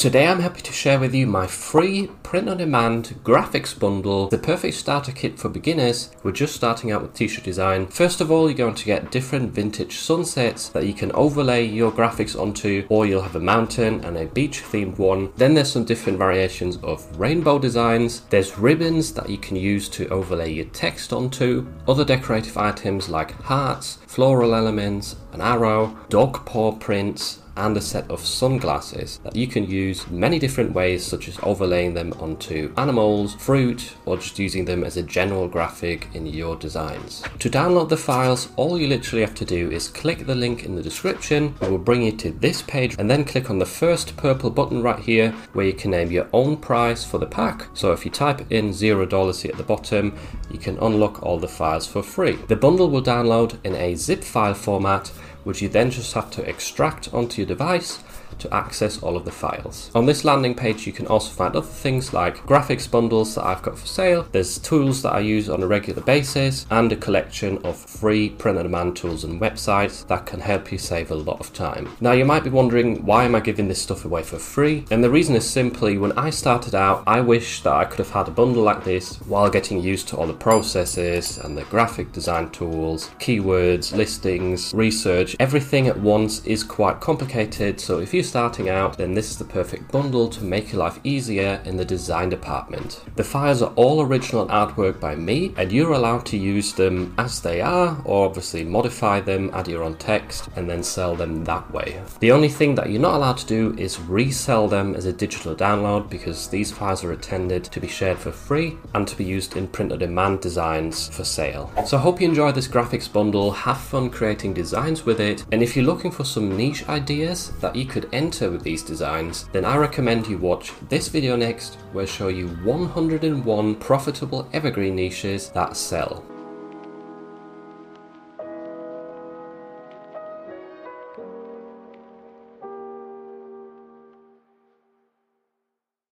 Today I'm happy to share with you my free print-on-demand graphics bundle, the perfect starter kit for beginners who are just starting out with t-shirt design. First of all, you're going to get different vintage sunsets that you can overlay your graphics onto, or you'll have a mountain and a beach themed one. Then there's some different variations of rainbow designs. There's ribbons that you can use to overlay your text onto, other decorative items like hearts, floral elements, an arrow, dog paw prints, and a set of sunglasses that you can use many different ways, such as overlaying them onto animals, fruit, or just using them as a general graphic in your designs. To download the files, all you literally have to do is click the link in the description, it will bring you to this page, and then click on the first purple button right here where you can name your own price for the pack. So if you type in $0 here at the bottom, you can unlock all the files for free. The bundle will download in a zip file format which you then just have to extract onto your device to access all of the files. On this landing page you can also find other things like graphics bundles that I've got for sale, there's tools that I use on a regular basis, and a collection of free print-on-demand tools and websites that can help you save a lot of time. Now you might be wondering why am I giving this stuff away for free? And the reason is simply when I started out I wish that I could have had a bundle like this while getting used to all the processes and the graphic design tools, keywords, listings, research, everything at once is quite complicated so if you're starting out, then this is the perfect bundle to make your life easier in the design department. The files are all original artwork by me, and you're allowed to use them as they are, or obviously modify them, add your own text, and then sell them that way. The only thing that you're not allowed to do is resell them as a digital download because these files are intended to be shared for free and to be used in print on demand designs for sale. So I hope you enjoy this graphics bundle, have fun creating designs with it, and if you're looking for some niche ideas that you could enter with these designs, then I recommend you watch this video next where I show you 101 profitable evergreen niches that sell.